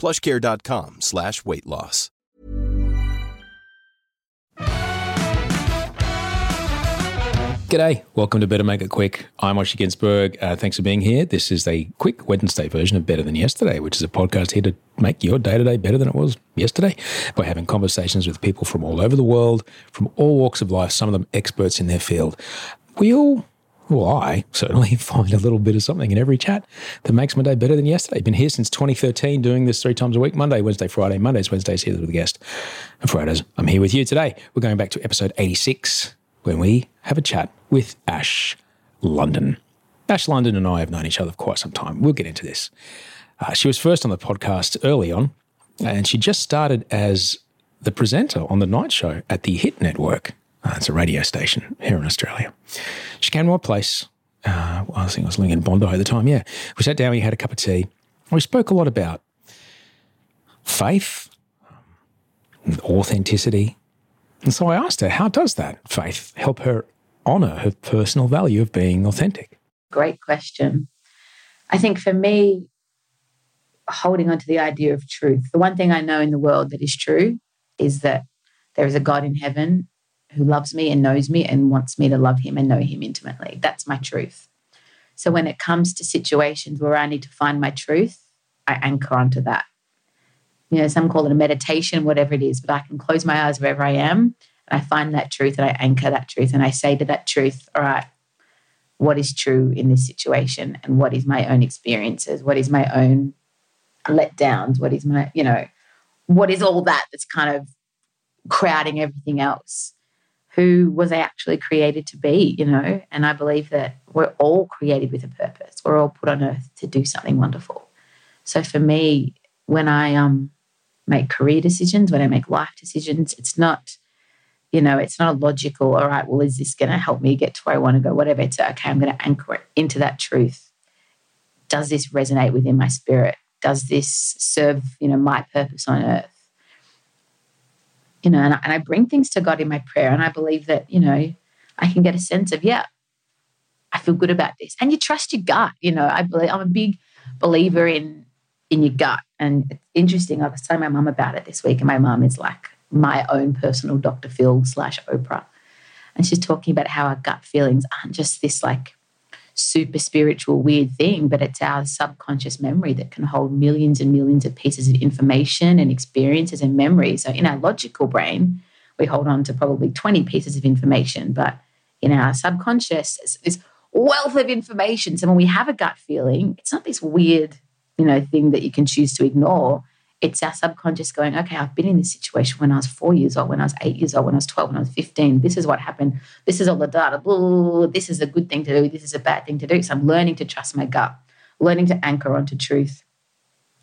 plushcare.com slash weight loss. G'day, welcome to Better Make It Quick. I'm Osher Günsberg. Uh, thanks for being here. This is a quick Wednesday version of Better Than Yesterday, which is a podcast here to make your day to day better than it was yesterday by having conversations with people from all over the world, from all walks of life, some of them experts in their field. We all, well, I certainly find a little bit of something in every chat that makes my day better than yesterday. Been here since 2013, doing this three times a week Monday, Wednesday, Friday, Mondays, Wednesdays here with a guest. And Fridays, I'm here with you today. We're going back to episode 86 when we have a chat with Ash London. Ash London and I have known each other for quite some time. We'll get into this. Uh, she was first on the podcast early on, and she just started as the presenter on the night show at the Hit Network. Uh, it's a radio station here in Australia. She came to my place. Uh, I think I was living in Bondi at the time. Yeah, we sat down. We had a cup of tea. We spoke a lot about faith, authenticity, and so I asked her, how does that faith help her honor her personal value of being authentic? Great question. I think for me, holding on to the idea of truth, the one thing I know in the world that is true is that there is a God in heaven who loves me and knows me and wants me to love him and know him intimately. That's my truth. So when it comes to situations where I need to find my truth, I anchor onto that. You know, some call it a meditation, whatever it is, but I can close my eyes wherever I am and I find that truth and I anchor that truth and I say to that truth, all right, what is true in this situation and what is my own experiences? What is my own letdowns? What is my, you know, what is all that that's kind of crowding everything else? Who was I actually created to be, you know? And I believe that we're all created with a purpose. We're all put on earth to do something wonderful. So for me, when I um make career decisions, when I make life decisions, it's not, you know, it's not a logical, all right, well, is this going to help me get to where I want to go? Whatever. It's okay, I'm going to anchor it into that truth. Does this resonate within my spirit? Does this serve, you know, my purpose on earth? You know, and I, and I bring things to God in my prayer, and I believe that, you know, I can get a sense of, yeah, I feel good about this. And you trust your gut. You know, I believe I'm a big believer in in your gut. And it's interesting. I was telling my mum about it this week, and my mum is like my own personal Dr. Phil slash Oprah. And she's talking about how our gut feelings aren't just this like super spiritual weird thing, but it's our subconscious memory that can hold millions and millions of pieces of information and experiences and memories. So in our logical brain, we hold on to probably 20 pieces of information, but in our subconscious, it's this wealth of information. So when we have a gut feeling, it's not this weird you know, thing that you can choose to ignore. It's our subconscious going, okay, I've been in this situation when I was four years old, when I was eight years old, when I was 12, when I was 15. This is what happened. This is all the data. Blah, this is a good thing to do. This is a bad thing to do. So I'm learning to trust my gut, learning to anchor onto truth.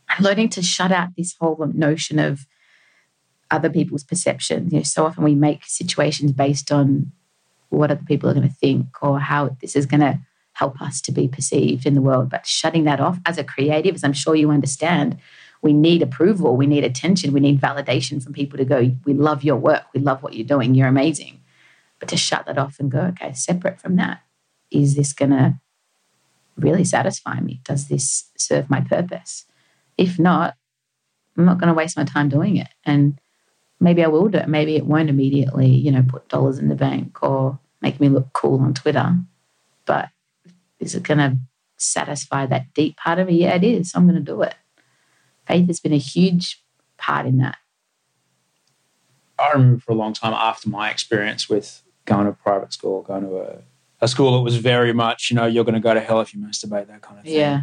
I'm learning to shut out this whole notion of other people's perceptions. You know, so often we make situations based on what other people are going to think or how this is going to help us to be perceived in the world. But shutting that off as a creative, as I'm sure you understand, we need approval, we need attention, we need validation from people to go, we love your work, we love what you're doing, you're amazing. But to shut that off and go, okay, separate from that, is this going to really satisfy me? Does this serve my purpose? If not, I'm not going to waste my time doing it. And maybe I will do it. Maybe it won't immediately, you know, put dollars in the bank or make me look cool on Twitter. But is it going to satisfy that deep part of me? Yeah, it is. I'm going to do it. Faith has been a huge part in that. I remember for a long time after my experience with going to private school, going to a, a school that was very much, you know, you're going to go to hell if you masturbate, that kind of thing. Yeah.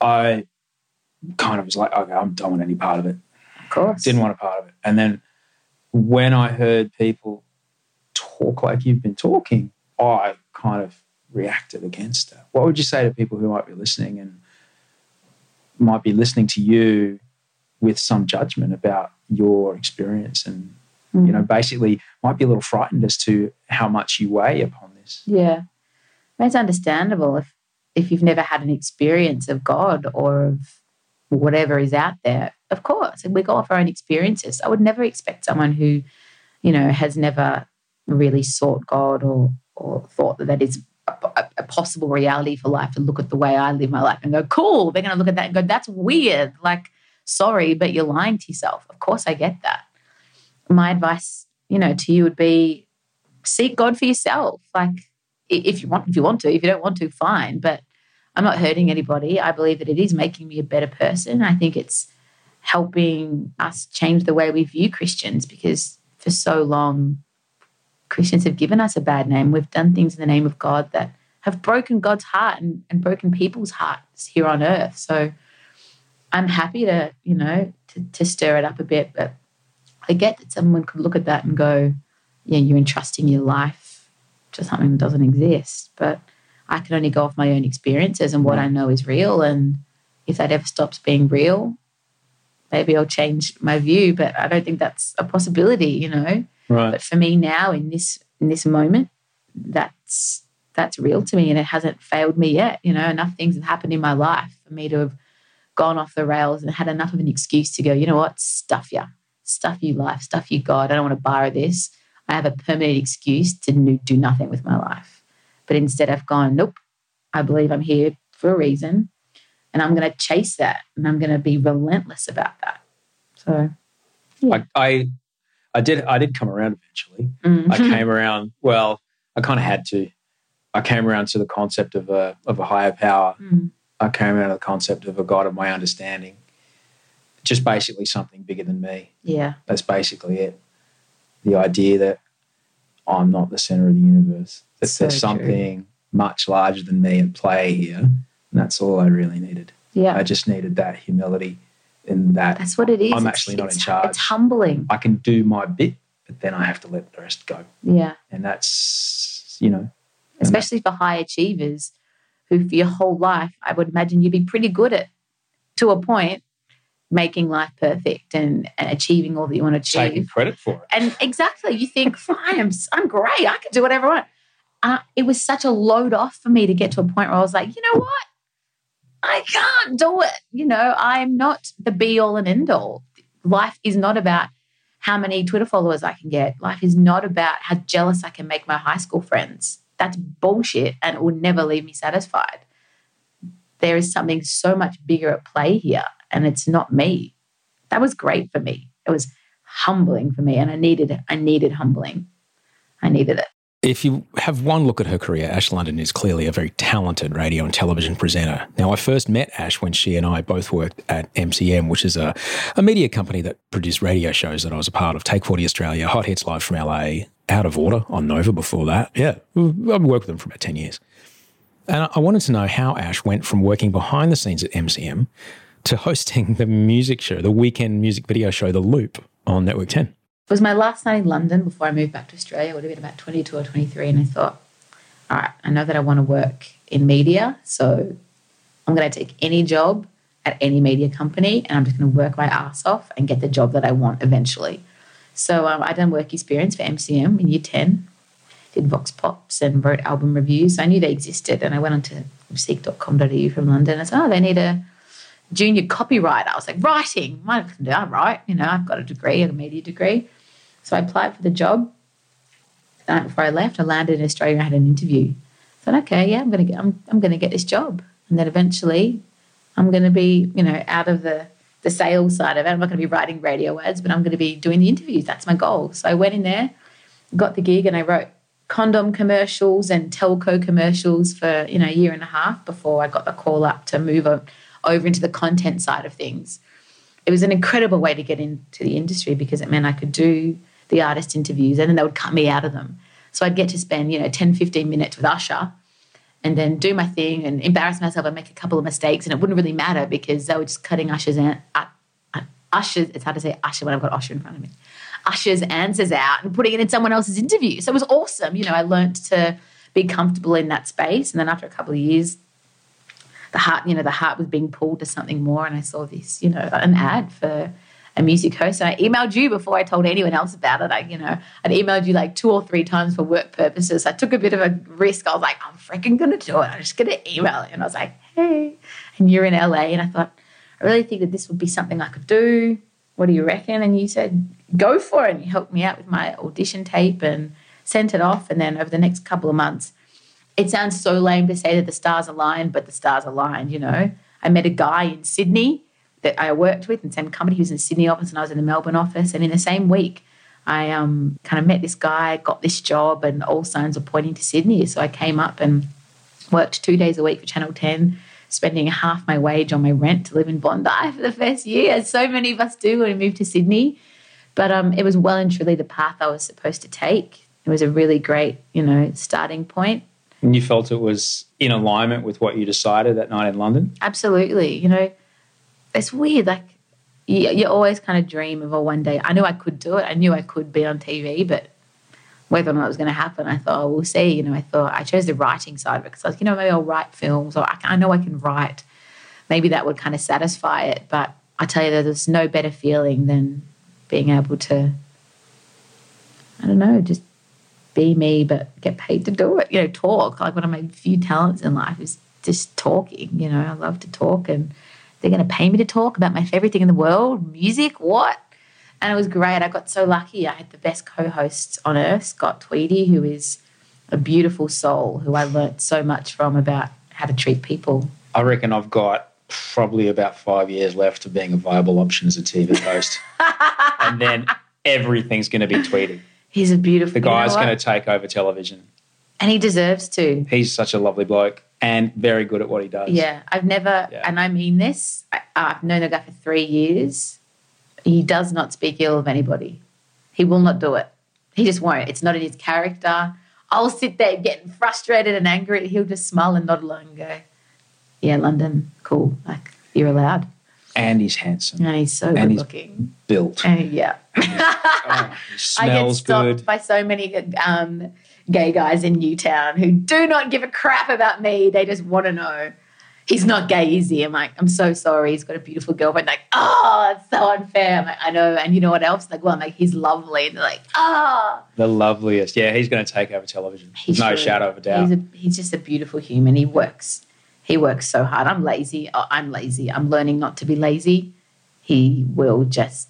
I kind of was like, okay, I'm done with any part of it. Of course. Didn't want a part of it. And then when I heard people talk like you've been talking, I kind of reacted against it. What would you say to people who might be listening and might be listening to you with some judgment about your experience and you know mm. basically might be a little frightened as to how much you weigh upon this Yeah. It's understandable if if you've never had an experience of God or of whatever is out there. Of course, we go off our own experiences. I would never expect someone who, you know, has never really sought God or or thought that that is a, a- possible reality for life and look at the way I live my life and go, cool. They're going to look at that and go, that's weird. Like, sorry, but you're lying to yourself. Of course, I get that. My advice, you know, to you would be seek God for yourself. Like, if you want, if you want to, if you don't want to, fine. But I'm not hurting anybody. I believe that it is making me a better person. I think it's helping us change the way we view Christians because for so long, Christians have given us a bad name. We've done things in the name of God that have broken God's heart and, and broken people's hearts here on earth. So I'm happy to, you know, to, to stir it up a bit. But I get that someone could look at that and go, yeah, you're entrusting your life to something that doesn't exist. But I can only go off my own experiences and what mm. I know is real. And if that ever stops being real, maybe I'll change my view. But I don't think that's a possibility, you know. Right But for me now in this in this moment, that's that's real to me and it hasn't failed me yet. You know, enough things have happened in my life for me to have gone off the rails and had enough of an excuse to go, you know what, stuff you. Stuff you life, stuff you God. I don't want to borrow this. I have a permanent excuse to no- do nothing with my life. But instead I've gone, nope, I believe I'm here for a reason. And I'm going to chase that and I'm going to be relentless about that. So, I, I I did I did come around eventually mm. I came around well I kind of had to I came around to the concept of a of a higher power Mm. I came around to the concept of a God of my understanding just basically something bigger than me yeah, That's basically it. The idea that I'm not the center of the universe, that So there's true. something much larger than me at play here. And that's all I really needed. yeah. I just needed that humility in that That's what it is. I'm It's- actually not in charge. It's humbling. I can do my bit, but then I have to let the rest go. Yeah. And that's, you know, Especially for high achievers who, for your whole life, I would imagine you'd be pretty good at, to a point, making life perfect and, and achieving all that you want to achieve. taking credit for it. And exactly, you think, fine, I'm, I'm great. I can do whatever I want. Uh, it was such a load off for me to get to a point where I was like, you know what? I can't do it. You know, I'm not the be all and end all. Life is not about how many Twitter followers I can get. Life is not about how jealous I can make my high school friends. That's bullshit and it will never leave me satisfied. There is something so much bigger at play here, and it's not me. That was great for me. It was humbling for me, and I needed I needed humbling. I needed it. If you have one look at her career, Ash London is clearly a very talented radio and television presenter. Now, I first met Ash when she and I both worked at MCM, which is a, a media company that produced radio shows that I was a part of Take 40 Australia, Hot Hits Live from LA, Out of Order on Nova before that. Yeah, I've worked with them for about 10 years. And I- wanted to know how Ash went from working behind the scenes at MCM to hosting the music show, the weekend music video show, The Loop on Network 10. It was my last night in London before I moved back to Australia. It would have been about 22 or 23. And I thought, all right, I know that I want to work in media. So I'm going to take any job at any media company and I'm just going to work my ass off and get the job that I want eventually. So um, I done work experience for MCM in year 10, did Vox Pops and wrote album reviews. I knew they existed and I went onto seek.com.au from London and said, oh, they need a junior copyright. I was like, writing, I can right? You know, I've got a degree, a media degree. So I applied for the job. The night before I left, I landed in Australia and I had an interview. I thought, okay, yeah, I'm gonna get I'm, I'm gonna get this job. And then eventually I'm gonna be, you know, out of the the sales side of it. I'm not gonna be writing radio ads, but I'm gonna be doing the interviews. That's my goal. So I went in there, got the gig and I wrote condom commercials and telco commercials for, you know, a year and a half before I got the call up to move on over into the content side of things. It was an incredible way to get into the industry because it meant I could do the artist interviews and then they would cut me out of them. So I'd get to spend, you know, 10, 15 minutes with Usher and then do my thing and embarrass myself and make a couple of mistakes. And it wouldn't really matter because they were just cutting Usher's, an, uh, uh, Usher's, it's hard to say Usher when I've got Usher in front of me, Usher's answers out and putting it in someone else's interview. So it was awesome. You know, I learned to be comfortable in that space. And then after a couple of years, the heart, you know, the heart was being pulled to something more. And I saw this, you know, an ad for a music host. And I emailed you before I told anyone else about it. I, you know, I'd emailed you like two or three times for work purposes. I took a bit of a risk. I was like, I'm freaking gonna do it. I'm just gonna email it. And I was like, hey, and you're in LA. And I thought, I really think that this would be something I could do. What do you reckon? And you said, go for it. And you helped me out with my audition tape and sent it off. And then over the next couple of months, it sounds so lame to say that the stars aligned, but the stars aligned, you know. I met a guy in Sydney that I worked with in the same company. He was in the Sydney office and I was in the Melbourne office. And in the same week, I um, kind of met this guy, got this job, and all signs were pointing to Sydney. So I came up and worked two days a week for Channel 10, spending half my wage on my rent to live in Bondi for the first year, as so many of us do when we move to Sydney. But um, it was well and truly the path I was supposed to take. It was a really great, you know, starting point. And you felt it was in alignment with what you decided that night in London? Absolutely. You know, it's weird. Like, you, you always kind of dream of, oh, one day I knew I could do it. I knew I could be on TV, but whether or not it was going to happen, I thought, oh, we'll see. You know, I thought I chose the writing side of it because I was, you know, maybe I'll write films or I, I know I can write. Maybe that would kind of satisfy it. But I tell you, there's no better feeling than being able to, I don't know, just be me, but get paid to do it. You know, talk. Like one of my few talents in life is just talking. You know, I love to talk, and they're going to pay me to talk about my favorite thing in the world, music. What? And it was great. I got so lucky. I had the best co-hosts on earth, Scott Tweedie, who is a beautiful soul, who I learnt so much from about how to treat people. I reckon I've got probably about five years left of being a viable option as a TV host. and then everything's going to be Tweedie. He's a beautiful. Guy. The you know guy's going to take over television. and he deserves to. He's such a lovely bloke and very good at what he does. Yeah, I've never, Yeah. and I mean this. I, I've known the guy for three years. He does not speak ill of anybody. He will not do it. He just won't. It's not in his character. I'll sit there getting frustrated and angry. He'll just smile and nod along and go, "Yeah, London, cool. Like you're allowed." And he's handsome. And he's so good he's looking. Built. And yeah. Oh, he I get stopped good. by so many um, gay guys in Newtown who do not give a crap about me. They just want to know. He's not gay, is he? I'm like, I'm so sorry. He's got a beautiful girlfriend. Like, oh, it's so unfair. I'm like, I know. And you know what else? Like, well, I'm like, he's lovely. And they're like, oh, The loveliest. Yeah, he's going to take over television. he no should. shadow of a doubt. He's, a, he's just a beautiful human. He works. He works so hard. I'm lazy. I'm lazy. I'm learning not to be lazy. He will just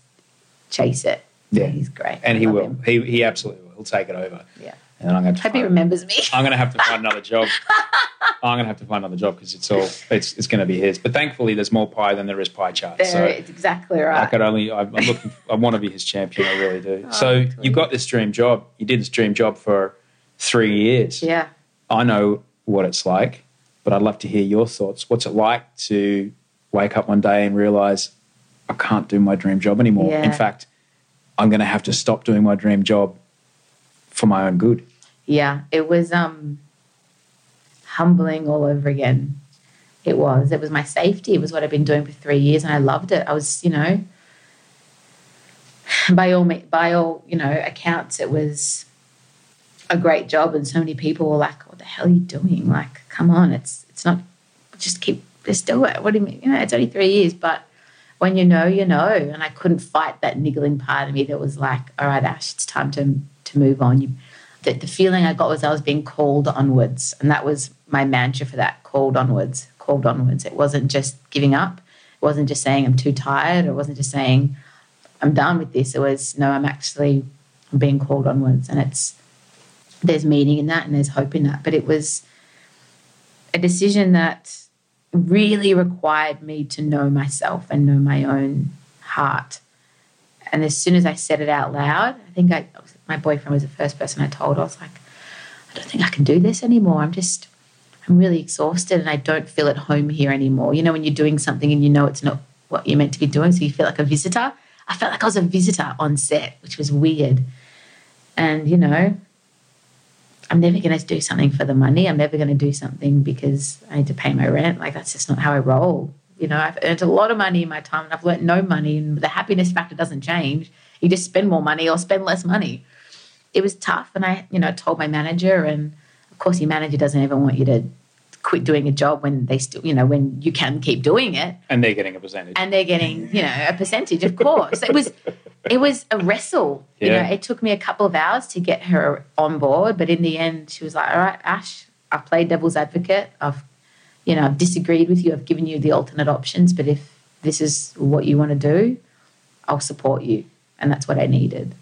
chase it. Yeah. he's great. and I he will. him. He, he absolutely will. He'll take it over. Yeah. And then I'm going to Hope he remembers me. I'm going to have to find another job. I'm going to have to find another job because it's all it's, it's going to be his. But thankfully, there's more pie than there is pie chart. There, so it's exactly right. I could only. I'm I'm looking. I want to be his champion. I really do. Oh, so Tweedie. you got this dream job. You did this dream job for three years. Yeah. I know what it's like, but I'd love to hear your thoughts. What's it like to wake up one day and realize I can't do my dream job anymore? Yeah. In fact, I'm going to have to stop doing my dream job for my own good. Yeah, it was um humbling all over again. It was. It was my safety. It was what I've been doing for three years, and I loved it. I was, you know, by all by all you know accounts, it was a great job, and so many people were like, "What the hell are you doing? Like, come on, it's it's not. Just keep, just do it. What do you mean? You know, it's only three years, but." When you know, you know, and I couldn't fight that niggling part of me that was like, "All right, Ash, it's time to to move on." You, the, the feeling I got was I was being called onwards. And that was my mantra for that called onwards, called onwards. It wasn't just giving up, it wasn't just saying I'm too tired. It wasn't just saying I'm done with this. It was no, I'm actually being called onwards, and it's there's meaning in that and there's hope in that. But it was a decision that really required me to know myself and know my own heart. And as soon as I said it out loud, I think I, my boyfriend was the first person I told. I was like, I don't think I can do this anymore. I'm just, I'm really exhausted and I don't feel at home here anymore. You know, when you're doing something and you know it's not what you're meant to be doing, so you feel like a visitor. I felt like I was a visitor on set, which was weird. And, you know, I'm never going to do something for the money. I'm never going to do something because I need to pay my rent. Like, that's just not how I roll. You know, I've earned a lot of money in my time and I've learned no money, and the happiness factor doesn't change. You just spend more money or spend less money. It was tough. And I, you know, told my manager, and of course, your manager doesn't ever want you to quit doing a job when they still, you know, when you can keep doing it. And they're getting a percentage. And they're getting, you know, a percentage, of course. it was it was a wrestle. You know, it took me a couple of hours to get her on board, but in the end she was like, All right, Ash, I've played devil's advocate. I've you know, I've disagreed with you, I've given you the alternate options, but if this is what you want to do, I'll support you. And that's what I needed.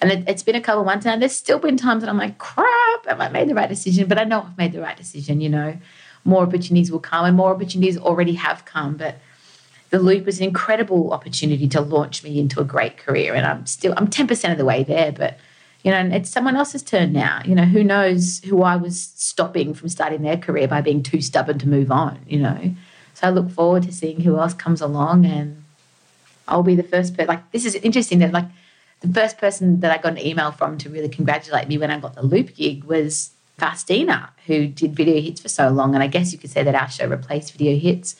And it, it's been a couple of months now. There's still been times that I'm like, crap, have I made the right decision? But I know I've made the right decision, you know. More opportunities will come and more opportunities already have come. But the loop was an incredible opportunity to launch me into a great career. And I'm still I'm 10% of the way there, but you know, and it's someone else's turn now. You know, who knows who I was stopping from starting their career by being too stubborn to move on, you know. So I look forward to seeing who else comes along and I'll be the first person. Like, this is interesting that, like, the first person that I got an email from to really congratulate me when I got the Loop gig was Faustina, who did video hits for so long. And I guess you could say that our show replaced video hits.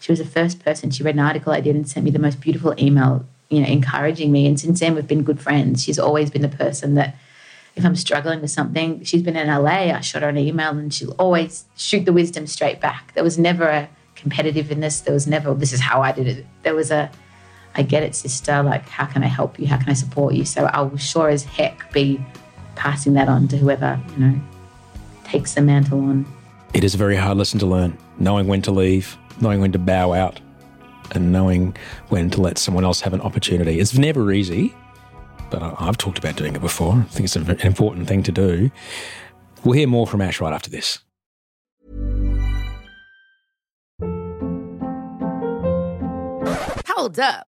She was the first person. She read an article I did and sent me the most beautiful email, you know, encouraging me. And since then, we've been good friends. She's always been the person that, if I'm struggling with something, she's been in LA. I shot her an email and she'll always shoot the wisdom straight back. There was never a competitiveness. There was never, this is how I did it. There was a, I get it, sister. Like, how can I help you? How can I support you? So I will sure as heck be passing that on to whoever, you know, takes the mantle on. It is a very hard lesson to learn, knowing when to leave, knowing when to bow out, and knowing when to let someone else have an opportunity. It's never easy, but I- I've talked about doing it before. I think it's an important thing to do. We'll hear more from Ash right after this. Hold up.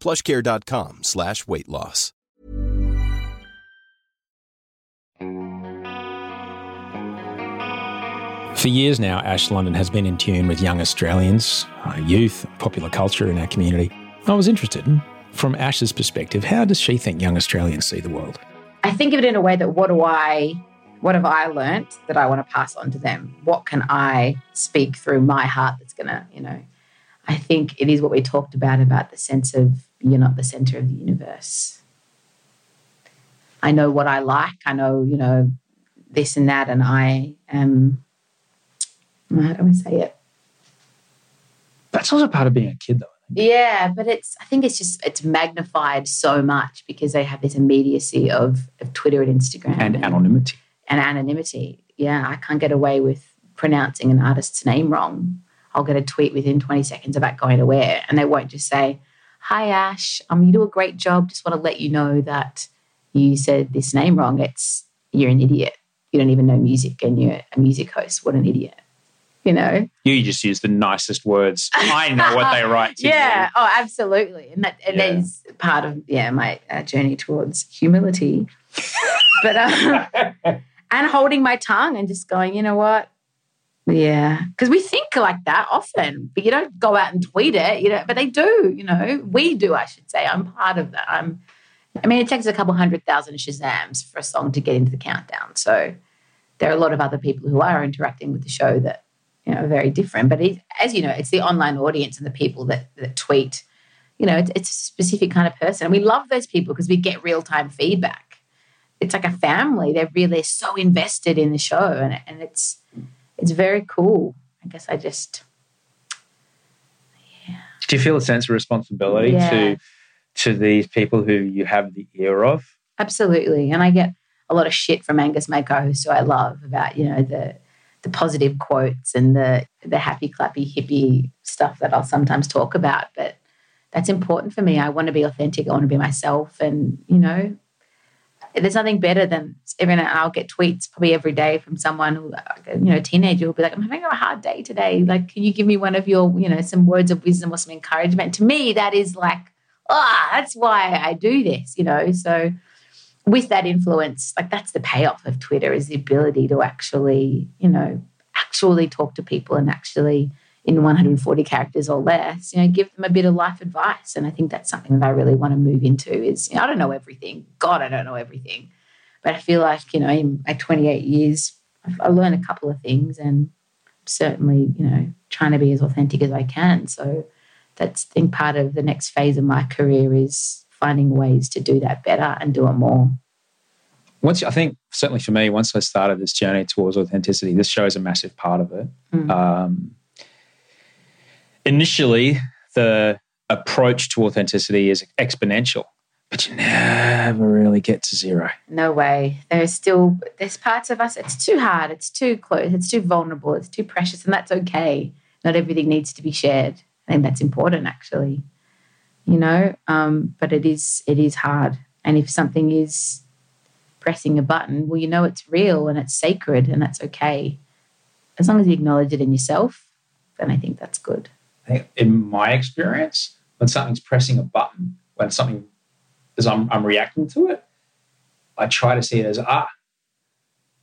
plushcare.com slash weight loss. For years now, Ash London has been in tune with young Australians, uh, youth, popular culture in our community. I was interested, from Ash's perspective, how does she think young Australians see the world? I think of it in a way that what do I, what have I learnt that I want to pass on to them? What can I speak through my heart that's going to, you know, I think it is what we talked about about the sense of you're not the center of the universe. I know what I like. I know, you know, this and that, and I am. How do I say it? That's also part of being a kid, though. Yeah, but it's I think it's just it's magnified so much because they have this immediacy of, of Twitter and Instagram And anonymity. and anonymity. Yeah, I can't get away with pronouncing an artist's name wrong. I'll get a tweet within 20 seconds about going to where, and they won't just say, Hi Ash, um, you do a great job. Just want to let you know that you said this name wrong. It's you're an idiot. You don't even know music and you're a music host. What an idiot. You know? You just use the nicest words. I know what they write to yeah. you. Oh, absolutely. And that and Yeah. that is part of yeah my uh, journey towards humility. but uh, and holding my tongue and just going, you know what? Yeah, because we think like that often, but you don't go out and tweet it, you know. But they do, you know. We do, I should say. I'm part of that. I'm. I mean, it takes a couple hundred thousand Shazams for a song to get into the countdown. So there are a lot of other people who are interacting with the show that you know are very different. But it, as you know, it's the online audience and the people that that tweet. You know, it's, it's a specific kind of person, and we love those people because we get real time feedback. It's like a family. They're really so invested in the show, and and it's it's very cool. I guess I just Do you feel a sense of responsibility Yeah. to to these people who you have the ear of? Absolutely. And I get a lot of shit from Angus, co-host, who I love, about, you know, the the positive quotes and the the happy clappy hippie stuff that I'll sometimes talk about. But that's important for me. I want to be authentic. I want to be myself. And, you know, there's nothing better than every now I'll get tweets probably every day from someone who, you know, a teenager will be like, I'm having a hard day today. Like, can you give me one of your, you know, some words of wisdom or some encouragement? To me, that is like, ah, that's why I do this, you know. So with that influence, like that's the payoff of Twitter is the ability to actually, you know, actually talk to people and actually in 140 characters or less, you know, give them a bit of life advice. And I think that's something that I really want to move into is, you know, I don't know everything. God, I don't know everything. But I feel like, you know, in my 28 years, I've, I learned a couple of things and certainly, you know, trying to be as authentic as I can. So that's I think part of the next phase of my career is finding ways to do that better and do it more. Once I think certainly for me, once I started this journey towards authenticity, this show is a massive part of it. Mm. Um, initially, the approach to authenticity is exponential, but you never really get to zero. No way. There's still there's parts of us. It's too hard. It's too close. It's too vulnerable. It's too precious, and that's okay. Not everything needs to be shared. I think that's important, actually. You know, um, but it is it is hard. And if something is pressing a button, well, you know it's real and it's sacred, and that's okay. As long as you acknowledge it in yourself, then I think that's good. I think in my experience, when something's pressing a button, when something is I'm, I'm reacting to it, I try to see it as ah,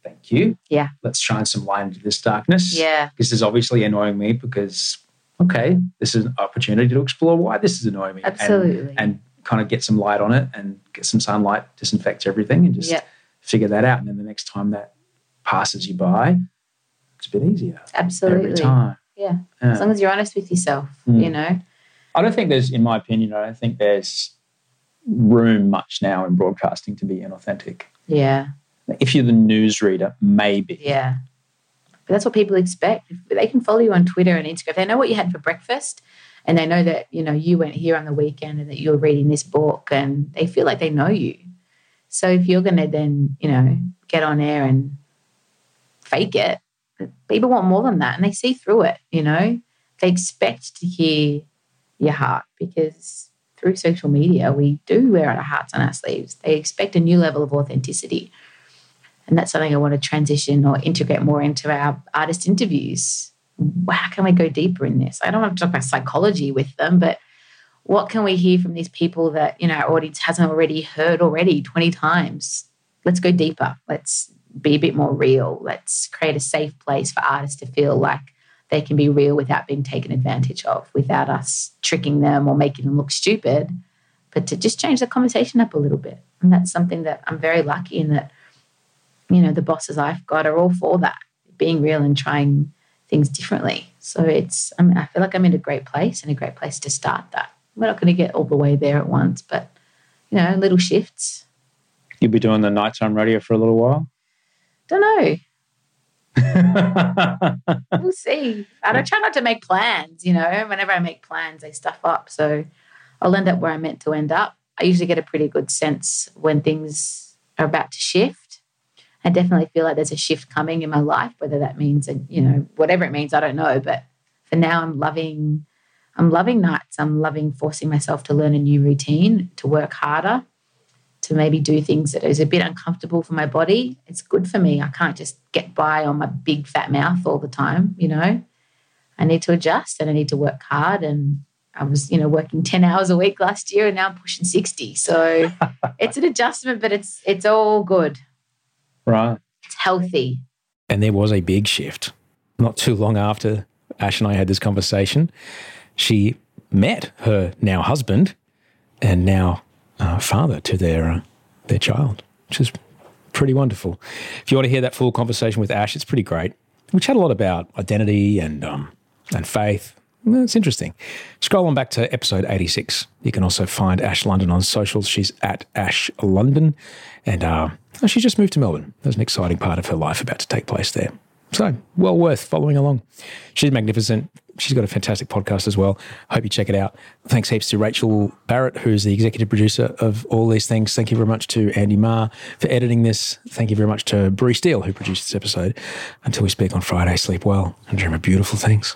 thank you. Yeah. Let's shine some light into this darkness. Yeah. This is obviously annoying me because okay, this is an opportunity to explore why this is annoying me. And- Absolutely. And, kind of get some light on it and get some sunlight, disinfect everything and just Yeah. figure that out. And then the next time that passes you by, it's a bit easier. Absolutely. Every time. Yeah. Yeah. As long as you're honest with yourself, Mm. you know. I don't think there's, in my opinion, I don't think there's room much now in broadcasting to be inauthentic. Yeah. If you're the newsreader, maybe. Yeah. But that's what people expect. They can follow you on Twitter and Instagram. They know what you had for breakfast and they know that, you know, you went here on the weekend and that you're reading this book and they feel like they know you. So if you're going to then, you know, get on air and fake it, people want more than that and they see through it, you know. They expect to hear your heart because through social media, we do wear our hearts on our sleeves. They expect a new level of authenticity. And that's something I want to transition or integrate more into our artist interviews. How can we go deeper in this? I don't want to talk about psychology with them, but what can we hear from these people that you know our audience hasn't already heard already 20 times? Let's go deeper. Let's be a bit more real. Let's create a safe place for artists to feel like they can be real without being taken advantage of, without us tricking them or making them look stupid, but to just change the conversation up a little bit. And that's something that I'm very lucky in that you know, the bosses I've got are all for that, being real and trying things differently. So it's, I mean, I feel like I'm in a great place and a great place to start that. We're not going to get all the way there at once, but, you know, little shifts. You'll be doing the nighttime radio for a little while. Don't know. We'll see. I don't try not to make plans, you know. Whenever I make plans, I stuff up. So I'll end up where I'm meant to end up. I usually get a pretty good sense when things are about to shift. I definitely feel like there's a shift coming in my life, whether that means, a you know, whatever it means, I don't know. But for now, I'm loving, I'm loving nights. I'm loving forcing myself to learn a new routine, to work harder, to maybe do things that is a bit uncomfortable for my body. It's good for me. I can't just get by on my big fat mouth all the time, you know. I need to adjust and I need to work hard. And I was, you know, working 10 hours a week last year and now I'm pushing 60. So it's an adjustment, but it's it's all good. Right. It's healthy. And there was a big shift. Not too long after Ash and I had this conversation, she met her now husband and now uh, father to their uh, their child, which is pretty wonderful. If you want to hear that full conversation with Ash, it's pretty great. We chat a lot about identity and um, and faith. It's interesting. Scroll on back to episode 86. You can also find Ash London on socials. She's at Ash London. And uh, she just moved to Melbourne. There's an exciting part of her life about to take place there. So, well worth following along. She's magnificent. She's got a fantastic podcast as well. Hope you check it out. Thanks heaps to Rachel Barrett, who's the executive producer of all these things. Thank you very much to Andy Marr for editing this. Thank you very much to Bree Steele, who produced this episode. Until we speak on Friday, sleep well and dream of beautiful things.